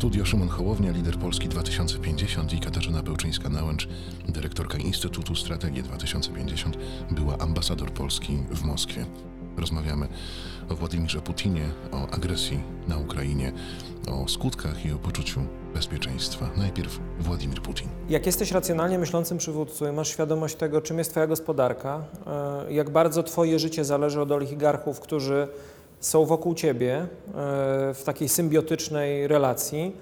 Studio Szymon Hołownia, lider Polski 2050 i Katarzyna Bełczyńska-Nałęcz, dyrektorka Instytutu Strategii 2050, była ambasador Polski w Moskwie. Rozmawiamy o Władimirze Putinie, o agresji na Ukrainie, o skutkach i o poczuciu bezpieczeństwa. Najpierw Władimir Putin. Jak jesteś racjonalnie myślącym przywódcą masz świadomość tego, czym jest Twoja gospodarka, e, jak bardzo Twoje życie zależy od oligarchów, którzy są wokół Ciebie e, w takiej symbiotycznej relacji,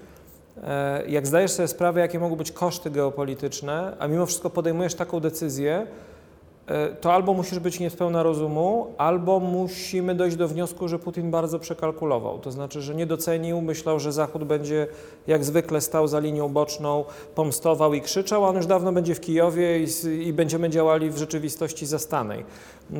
e, jak zdajesz sobie sprawę, jakie mogą być koszty geopolityczne, a mimo wszystko podejmujesz taką decyzję, to albo musisz być niespełna rozumu, albo musimy dojść do wniosku, że Putin bardzo przekalkulował. To znaczy, że nie docenił, myślał, że Zachód będzie jak zwykle stał za linią boczną, pomstował i krzyczał, a on już dawno będzie w Kijowie i, i będziemy działali w rzeczywistości zastanej.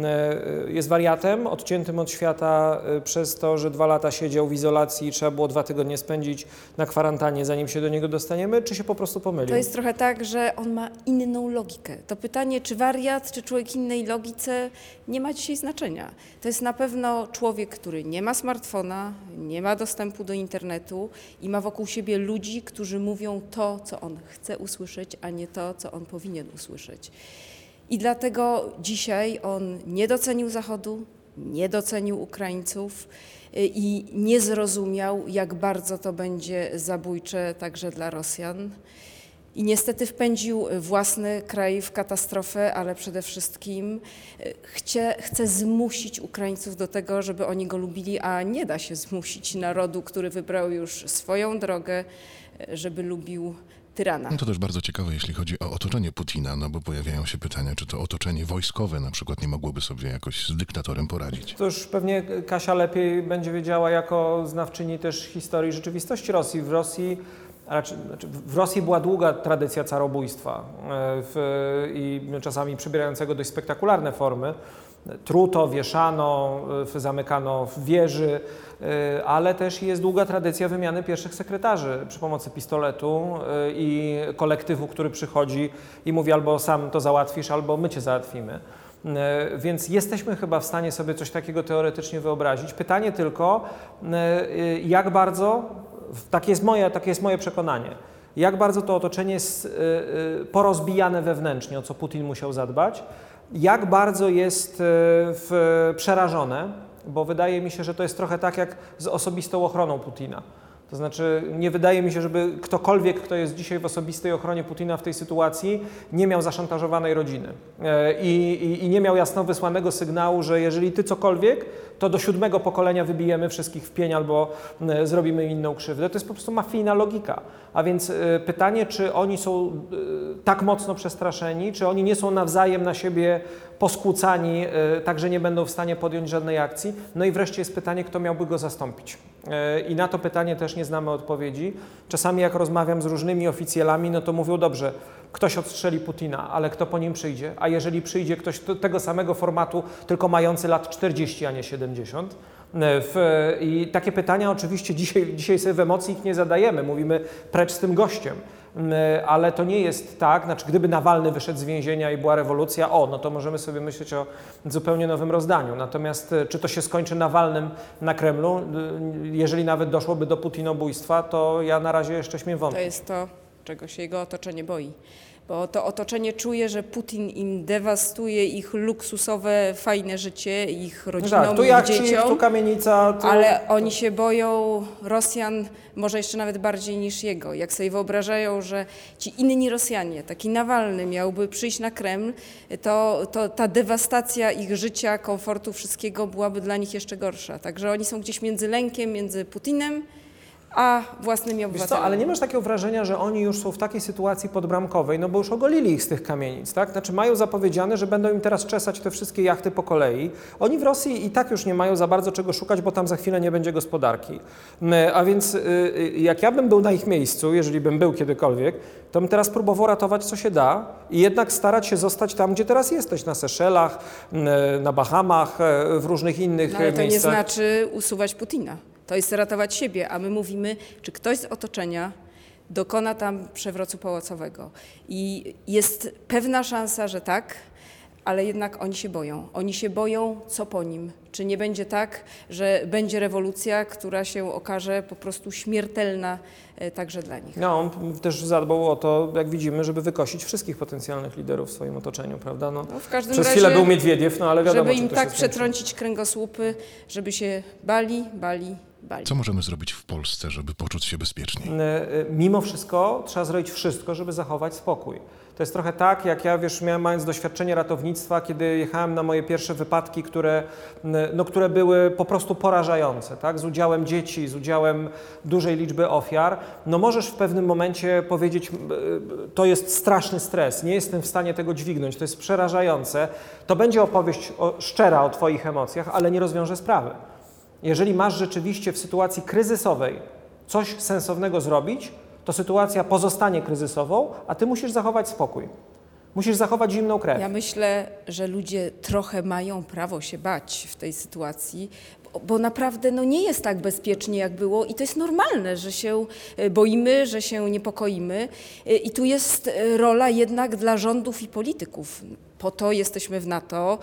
E, jest wariatem, odciętym od świata e, przez to, że dwa lata siedział w izolacji i trzeba było dwa tygodnie spędzić na kwarantannie, zanim się do niego dostaniemy, czy się po prostu pomylił? To jest trochę tak, że on ma inną logikę. To pytanie, czy wariat, czy człowiek człowiek innej logice nie ma dzisiaj znaczenia. To jest na pewno człowiek, który nie ma smartfona, nie ma dostępu do internetu i ma wokół siebie ludzi, którzy mówią to, co on chce usłyszeć, a nie to, co on powinien usłyszeć. I dlatego dzisiaj on nie docenił Zachodu, nie docenił Ukraińców y, i nie zrozumiał, jak bardzo to będzie zabójcze także dla Rosjan i niestety wpędził własny kraj w katastrofę, ale przede wszystkim e, chce, chce zmusić Ukraińców do tego, żeby oni go lubili, a nie da się zmusić narodu, który wybrał już swoją drogę, e, żeby lubił tyrana. No to też bardzo ciekawe, jeśli chodzi o otoczenie Putina, no bo pojawiają się pytania, czy to otoczenie wojskowe na przykład nie mogłoby sobie jakoś z dyktatorem poradzić. To już pewnie Kasia lepiej będzie wiedziała jako znawczyni też historii rzeczywistości Rosji. W Rosji znaczy, w Rosji była długa tradycja carobójstwa e, w, i czasami przybierającego dość spektakularne formy. Truto, wieszano, zamykano w wieży, e, ale też jest długa tradycja wymiany pierwszych sekretarzy przy pomocy pistoletu e, i kolektywu, który przychodzi i mówi albo sam to załatwisz, albo my cię załatwimy. Więc jesteśmy chyba w stanie sobie coś takiego teoretycznie wyobrazić. Pytanie tylko, jak bardzo takie jest moje, takie jest moje przekonanie. Jak bardzo to otoczenie jest y, y, porozbijane wewnętrznie, o co Putin musiał zadbać, jak bardzo jest y, przerażone, bo wydaje mi się, że to jest trochę tak jak z osobistą ochroną Putina. To znaczy, nie wydaje mi się, żeby ktokolwiek, kto jest dzisiaj w osobistej ochronie Putina w tej sytuacji, nie miał zaszantażowanej rodziny e, i, i, i nie miał jasno wysłanego sygnału, że jeżeli ty cokolwiek, to do siódmego pokolenia wybijemy wszystkich w pień albo e, zrobimy inną krzywdę. To jest po prostu mafijna logika. A więc e, pytanie, czy oni są tak mocno przestraszeni, czy oni nie są nawzajem na siebie poskłócani, tak że nie będą w stanie podjąć żadnej akcji. No i wreszcie jest pytanie, kto miałby go zastąpić. I na to pytanie też nie znamy odpowiedzi. Czasami jak rozmawiam z różnymi oficjalami, no to mówią dobrze, ktoś odstrzeli Putina, ale kto po nim przyjdzie? A jeżeli przyjdzie ktoś tego samego formatu, tylko mający lat 40, a nie 70? E, w, I takie pytania oczywiście dzisiaj, dzisiaj sobie w emocji ich nie zadajemy, mówimy precz z tym gościem. E, ale to nie jest tak, znaczy gdyby Nawalny wyszedł z więzienia i była rewolucja, o, no to możemy sobie myśleć o zupełnie nowym rozdaniu. Natomiast e, czy to się skończy Nawalnym na Kremlu, jeżeli nawet doszłoby do Putinobójstwa, to ja na razie jeszcze śmiem wątpić. To jest to, czego się jego otoczenie boi bo to otoczenie czuje, że Putin im dewastuje ich luksusowe, fajne życie, ich no rodzinom, tak, tu ich dzieciom. Tu kamienica, tu... Ale oni się boją Rosjan może jeszcze nawet bardziej niż jego. Jak sobie wyobrażają, że ci inni Rosjanie, taki Nawalny miałby przyjść na Kreml, to, to ta dewastacja ich życia, komfortu, wszystkiego byłaby dla nich jeszcze gorsza. Także oni są gdzieś między lękiem, między Putinem, a własnymi obywatelami. Co, ale nie masz takiego wrażenia, że oni już są w takiej sytuacji podbramkowej, no bo już ogolili ich z tych kamienic, tak? Znaczy mają zapowiedziane, że będą im teraz czesać te wszystkie jachty po kolei. Oni w Rosji i tak już nie mają za bardzo czego szukać, bo tam za chwilę nie będzie gospodarki. A więc y, y, jak ja bym był na ich miejscu, jeżeli bym był kiedykolwiek, to bym teraz próbował ratować co się da i jednak starać się zostać tam, gdzie teraz jesteś, na Seszelach, na Bahamach, e, w różnych innych no, ale to miejscach. nie znaczy usuwać Putina. To jest ratować siebie, a my mówimy, czy ktoś z otoczenia dokona tam przewrotu pałacowego. I jest pewna szansa, że tak, ale jednak oni się boją. Oni się boją, co po nim. Czy nie będzie tak, że będzie rewolucja, która się okaże po prostu śmiertelna e, także dla nich. No, on też zadbał o to, jak widzimy, żeby wykosić wszystkich potencjalnych liderów w swoim otoczeniu, prawda? No, No, w każdym przez razie, chwilę był Miedwiediew, no ale wiadomo, żeby im tak przetrącić kręgosłupy, żeby się bali, bali, bali. Co możemy zrobić w Polsce, żeby poczuć się bezpieczniej? E, e, Mimo wszystko trzeba zrobić wszystko, żeby zachować spokój. To jest trochę tak, jak ja, wiesz, miałem, mając doświadczenie ratownictwa, kiedy jechałem na moje pierwsze wypadki, które, no, które były po prostu porażające, tak? z udziałem dzieci, z udziałem dużej liczby ofiar, no możesz w pewnym momencie powiedzieć, e, to jest straszny stres, nie jestem w stanie tego dźwignąć, to jest przerażające. To będzie opowieść o, szczera o Twoich emocjach, ale nie rozwiąże sprawy. Jeżeli masz rzeczywiście w sytuacji kryzysowej coś sensownego zrobić, to sytuacja pozostanie kryzysową, a ty musisz zachować spokój. Musisz zachować zimną krew. Ja myślę, że ludzie trochę mają prawo się bać w tej sytuacji, bo, naprawdę no, nie jest tak bezpiecznie, jak było i to jest normalne, że się e, boimy, że się niepokoimy. E, I tu jest e, rola jednak dla rządów i polityków. Po to jesteśmy w NATO,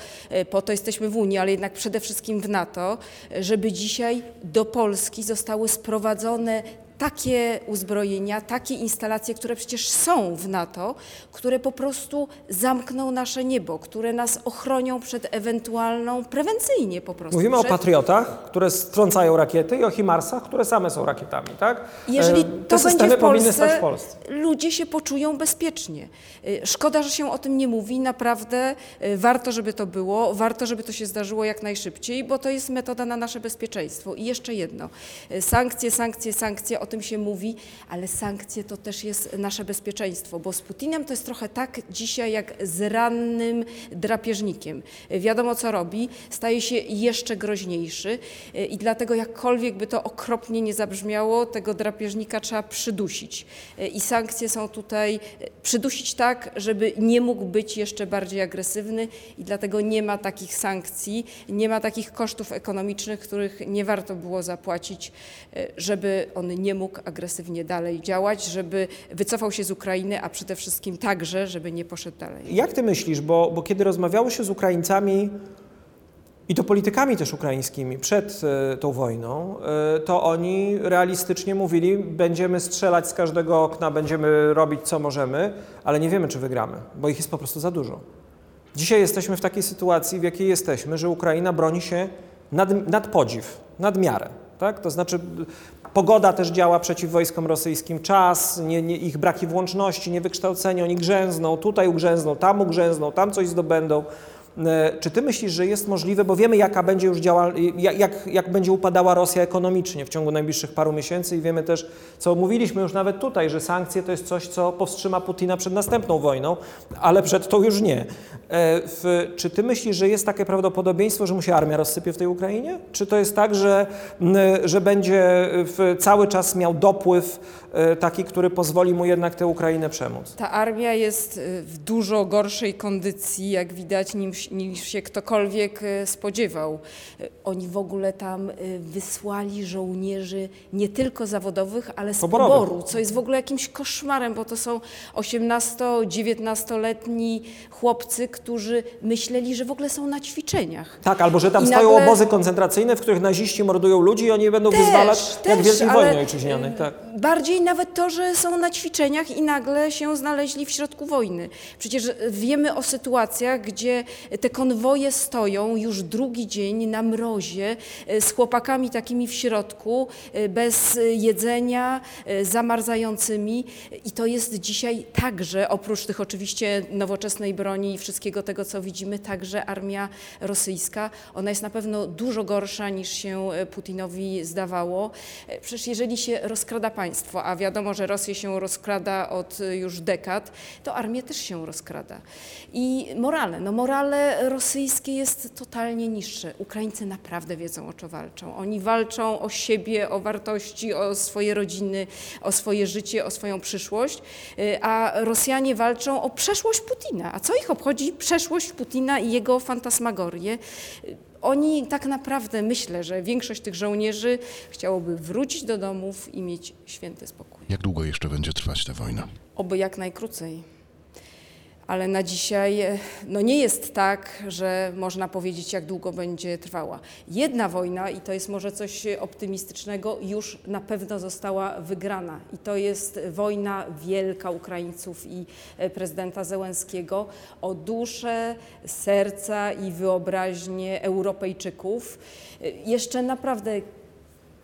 po to jesteśmy w Unii, ale jednak przede wszystkim w NATO, żeby dzisiaj do Polski zostały sprowadzone takie uzbrojenia, takie instalacje, które przecież są w NATO, które po prostu zamkną nasze niebo, które nas ochronią przed ewentualną, prewencyjnie po prostu. Mówimy o przed, patriotach, które strącają rakiety i o himarsach, które same są rakietami, tak? Jeżeli E, to będzie w powinny Polsce, stać w Polsce. ludzie się poczują bezpiecznie. Y, Szkoda, że się o tym nie mówi. Naprawdę y, warto, żeby to było, warto, żeby to się zdarzyło jak najszybciej, bo to jest metoda na nasze bezpieczeństwo. I jeszcze jedno. Sankcje, sankcje, sankcje, o tym się mówi, ale sankcje to też jest nasze bezpieczeństwo, bo z Putinem to jest trochę tak dzisiaj jak z rannym drapieżnikiem. Wiadomo, co robi, staje się jeszcze groźniejszy y, i dlatego jakkolwiek by to okropnie nie zabrzmiało, tego drapieżnika trzeba przydusić. Y, I sankcje są tutaj y, przydusić tak, żeby nie mógł być jeszcze bardziej agresywny i dlatego nie ma takich sankcji, nie ma takich kosztów ekonomicznych, których nie warto było zapłacić, żeby on nie mógł agresywnie dalej działać, żeby wycofał się z Ukrainy, a przede wszystkim także, żeby nie poszedł dalej. Jak ty myślisz, bo, bo kiedy rozmawiało się z Ukraińcami i to politykami też ukraińskimi przed e, tą wojną, e, to oni realistycznie mówili, będziemy strzelać z każdego okna, będziemy robić co możemy, ale nie wiemy, czy wygramy, bo ich jest po prostu za dużo. Dzisiaj jesteśmy w takiej sytuacji, w jakiej jesteśmy, że Ukraina broni się nad, nad podziw, nad miarę. Tak? To znaczy, pogoda też działa przeciw wojskom rosyjskim, czas, nie, nie, ich braki włączności, niewykształcenie, oni grzęzną, tutaj ugrzęzną, tam ugrzęzną, tam coś zdobędą. E, Czy ty myślisz, że jest możliwe, bo wiemy jaka będzie już działa, jak, jak, będzie upadała Rosja ekonomicznie w ciągu najbliższych paru miesięcy i wiemy też, co mówiliśmy już nawet tutaj, że sankcje to jest coś, co powstrzyma Putina przed następną wojną, ale przed tą już nie. E, W, czy ty myślisz, że jest takie prawdopodobieństwo, że mu się armia rozsypie w tej Ukrainie? Czy to jest tak, że, że będzie cały czas miał dopływ taki, który pozwoli mu jednak tę Ukrainę przemóc? Ta armia jest y, w dużo gorszej kondycji, jak widać, niż, niż się ktokolwiek y, spodziewał. Oni w ogóle tam wysłali żołnierzy nie tylko zawodowych, ale z Poborowych. poboru, co jest w ogóle jakimś koszmarem, bo to są 18-19-letni chłopcy, którzy myśleli, że w ogóle są na ćwiczeniach. Tak, albo że tam I stoją nagle- obozy koncentracyjne, w których naziści mordują ludzi i oni będą Też, wyzwalać jak też, Wielkiej ale, Wojnie Ojczyźnianej. Tak. Bardziej nawet to, że są na ćwiczeniach i nagle się znaleźli w środku wojny. Przecież wiemy o sytuacjach, gdzie te konwoje stoją już drugi dzień na mrozie e, z chłopakami takimi w środku, e, bez jedzenia, e, zamarzającymi. I to jest dzisiaj także, oprócz tych oczywiście nowoczesnej broni i wszystkiego tego, co widzimy, także armia rosyjska. Ona jest na pewno dużo gorsza niż się Putinowi zdawało. Przecież jeżeli się rozkrada państwo, a wiadomo, że Rosję się rozkrada od e, już dekad, to armię też się rozkrada. I morale, no morale rosyjskie jest totalnie niższe. Ukraińcy naprawdę wiedzą, o co walczą. Oni walczą o siebie, o wartości, o swoje rodziny, o swoje życie, o swoją przyszłość, y, a Rosjanie walczą o przeszłość Putina. A co ich obchodzi przeszłość Putina i jego fantasmagorię? Oni tak naprawdę, myślę, że większość tych żołnierzy chciałoby wrócić do domów i mieć święty spokój. Jak długo jeszcze będzie trwać ta wojna? Oby jak najkrócej. Ale na dzisiaj e, no nie jest tak, że można powiedzieć, jak długo będzie trwała. Jedna wojna, i to jest może coś optymistycznego, już na pewno została wygrana. I to jest wojna wielka Ukraińców i e, prezydenta Zełenskiego o duszę, serca i wyobraźnię Europejczyków. E, Jeszcze naprawdę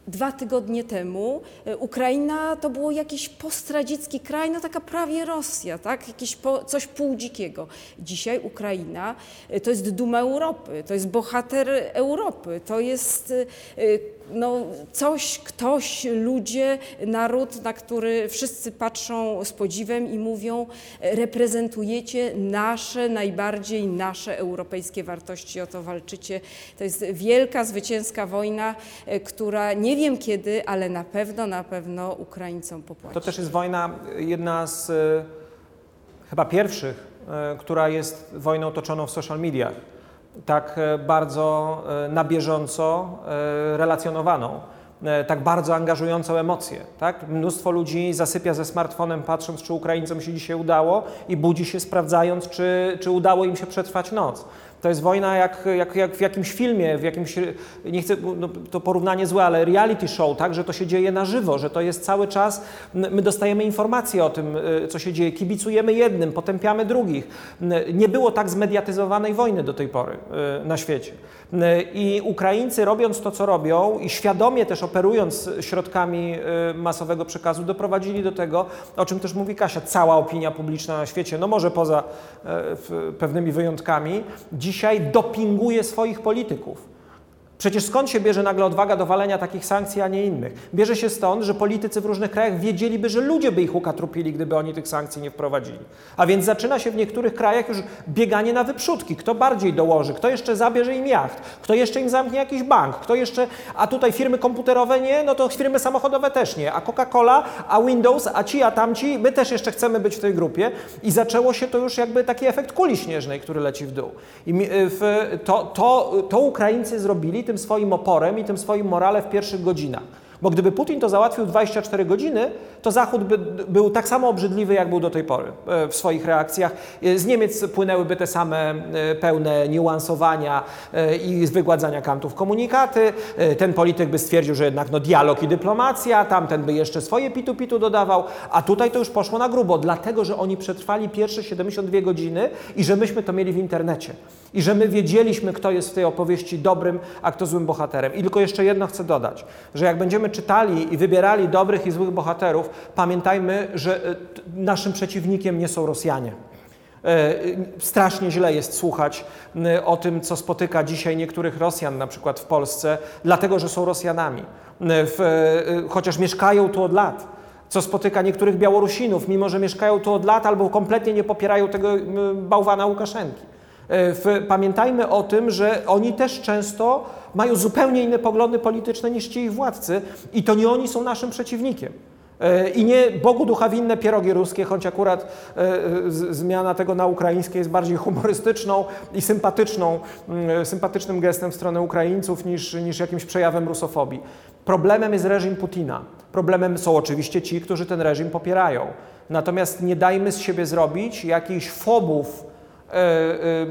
Dwa tygodnie temu e, Ukraina to było jakiś postradzicki kraj, no taka prawie Rosja, tak? Jakieś po, coś półdzikiego. Dzisiaj Ukraina e, to jest duma Europy, to jest bohater Europy, to jest e, no, coś, ktoś, ludzie, naród, na który wszyscy patrzą z podziwem i mówią, reprezentujecie nasze, najbardziej nasze europejskie wartości, o to walczycie. To jest wielka, zwycięska wojna, e, która nie wiem kiedy, ale na pewno, na pewno Ukraińcom popłaci. To też jest wojna, jedna z e, chyba pierwszych, e, która jest wojną toczoną w social mediach. Tak e, bardzo e, na bieżąco e, relacjonowaną, tak bardzo angażującą emocje. Tak? Mnóstwo ludzi zasypia ze smartfonem, patrząc, czy Ukraińcom się dzisiaj udało, i budzi się, sprawdzając, czy, czy udało im się przetrwać noc. To jest wojna jak, jak, jak w jakimś filmie, w jakimś, nie chcę, no, to porównanie złe, ale reality show, tak, że to się dzieje na żywo, że to jest cały czas, my dostajemy informacje o tym, y, co się dzieje, kibicujemy jednym, potępiamy drugich. Nie było tak zmediatyzowanej wojny do tej pory y, na świecie. Y, I Ukraińcy robiąc to, co robią i świadomie też operując środkami masowego przekazu, doprowadzili do tego, o czym też mówi Kasia, cała opinia publiczna na świecie, no może poza pewnymi wyjątkami, dzisiaj dopinguje swoich polityków. Przecież skąd się bierze nagle odwaga do walenia takich sankcji, a nie innych? Bierze się stąd, że politycy w różnych krajach wiedzieliby, że ludzie by ich ukatrupili, gdyby oni tych sankcji nie wprowadzili. A więc zaczyna się w niektórych krajach już bieganie na wyprzódki. Kto bardziej dołoży, kto jeszcze zabierze im jacht, kto jeszcze im zamknie jakiś bank, kto jeszcze, a tutaj firmy komputerowe nie, no to firmy samochodowe też nie, a Coca-Cola, a Windows, a ci, a tamci, my też jeszcze chcemy być w tej grupie. I zaczęło się to już jakby taki efekt kuli śnieżnej, który leci w dół. I w, to, to, to Ukraińcy zrobili, tym swoim oporem i tym swoim morale w pierwszych godzinach. Bo gdyby Putin to załatwił 24 godziny, to Zachód by był tak samo obrzydliwy, jak był do tej pory e, w swoich reakcjach. E, z Niemiec płynęłyby te same e, pełne niuansowania i wygładzania kantów komunikaty. Ten polityk by stwierdził, że jednak no, dialog i dyplomacja, tamten by jeszcze swoje pitu-pitu dodawał, a tutaj to już poszło na grubo, dlatego że oni przetrwali pierwsze 72 godziny i że myśmy to mieli w internecie. I że my wiedzieliśmy, kto jest w tej opowieści dobrym, a kto złym bohaterem. I tylko jeszcze jedno chcę dodać, że jak będziemy czytali i wybierali dobrych i złych bohaterów, pamiętajmy, że e, naszym przeciwnikiem nie są Rosjanie. E, strasznie źle jest słuchać o tym, co spotyka dzisiaj niektórych Rosjan, na przykład w Polsce, dlatego że są Rosjanami, e, chociaż mieszkają tu od lat. Co spotyka niektórych Białorusinów, mimo że mieszkają tu od lat albo kompletnie nie popierają tego bałwana Łukaszenki. Pamiętajmy o tym, że oni też często mają zupełnie inne poglądy polityczne niż ci ich władcy i to nie oni są naszym przeciwnikiem. E, I nie Bogu ducha winne pierogi ruskie, choć akurat e, zmiana tego na ukraińskie jest bardziej humorystyczną i sympatyczną, mm, sympatycznym gestem w stronę Ukraińców niż, niż jakimś przejawem rusofobii. Problemem jest reżim Putina. Problemem są oczywiście ci, którzy ten reżim popierają. Natomiast nie dajmy z siebie zrobić jakichś fobów, E, e,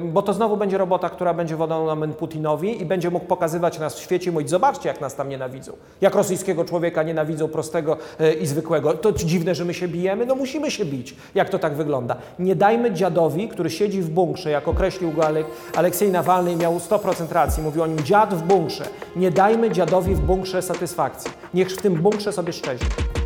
bo to znowu będzie robota, która będzie wodą na Putinowi i będzie mógł pokazywać nas w świecie i mówić, zobaczcie, jak nas tam nienawidzą. Jak rosyjskiego człowieka nienawidzą prostego e, i zwykłego. To dziwne, że my się bijemy? No musimy się bić, jak to tak wygląda. Nie dajmy dziadowi, który siedzi w bunkrze, jak określił go Alek Aleksiej Nawalny i miał 100% racji, mówił o nim dziad w bunkrze. Nie dajmy dziadowi w bunkrze satysfakcji. Niech w tym bunkrze sobie szczęście.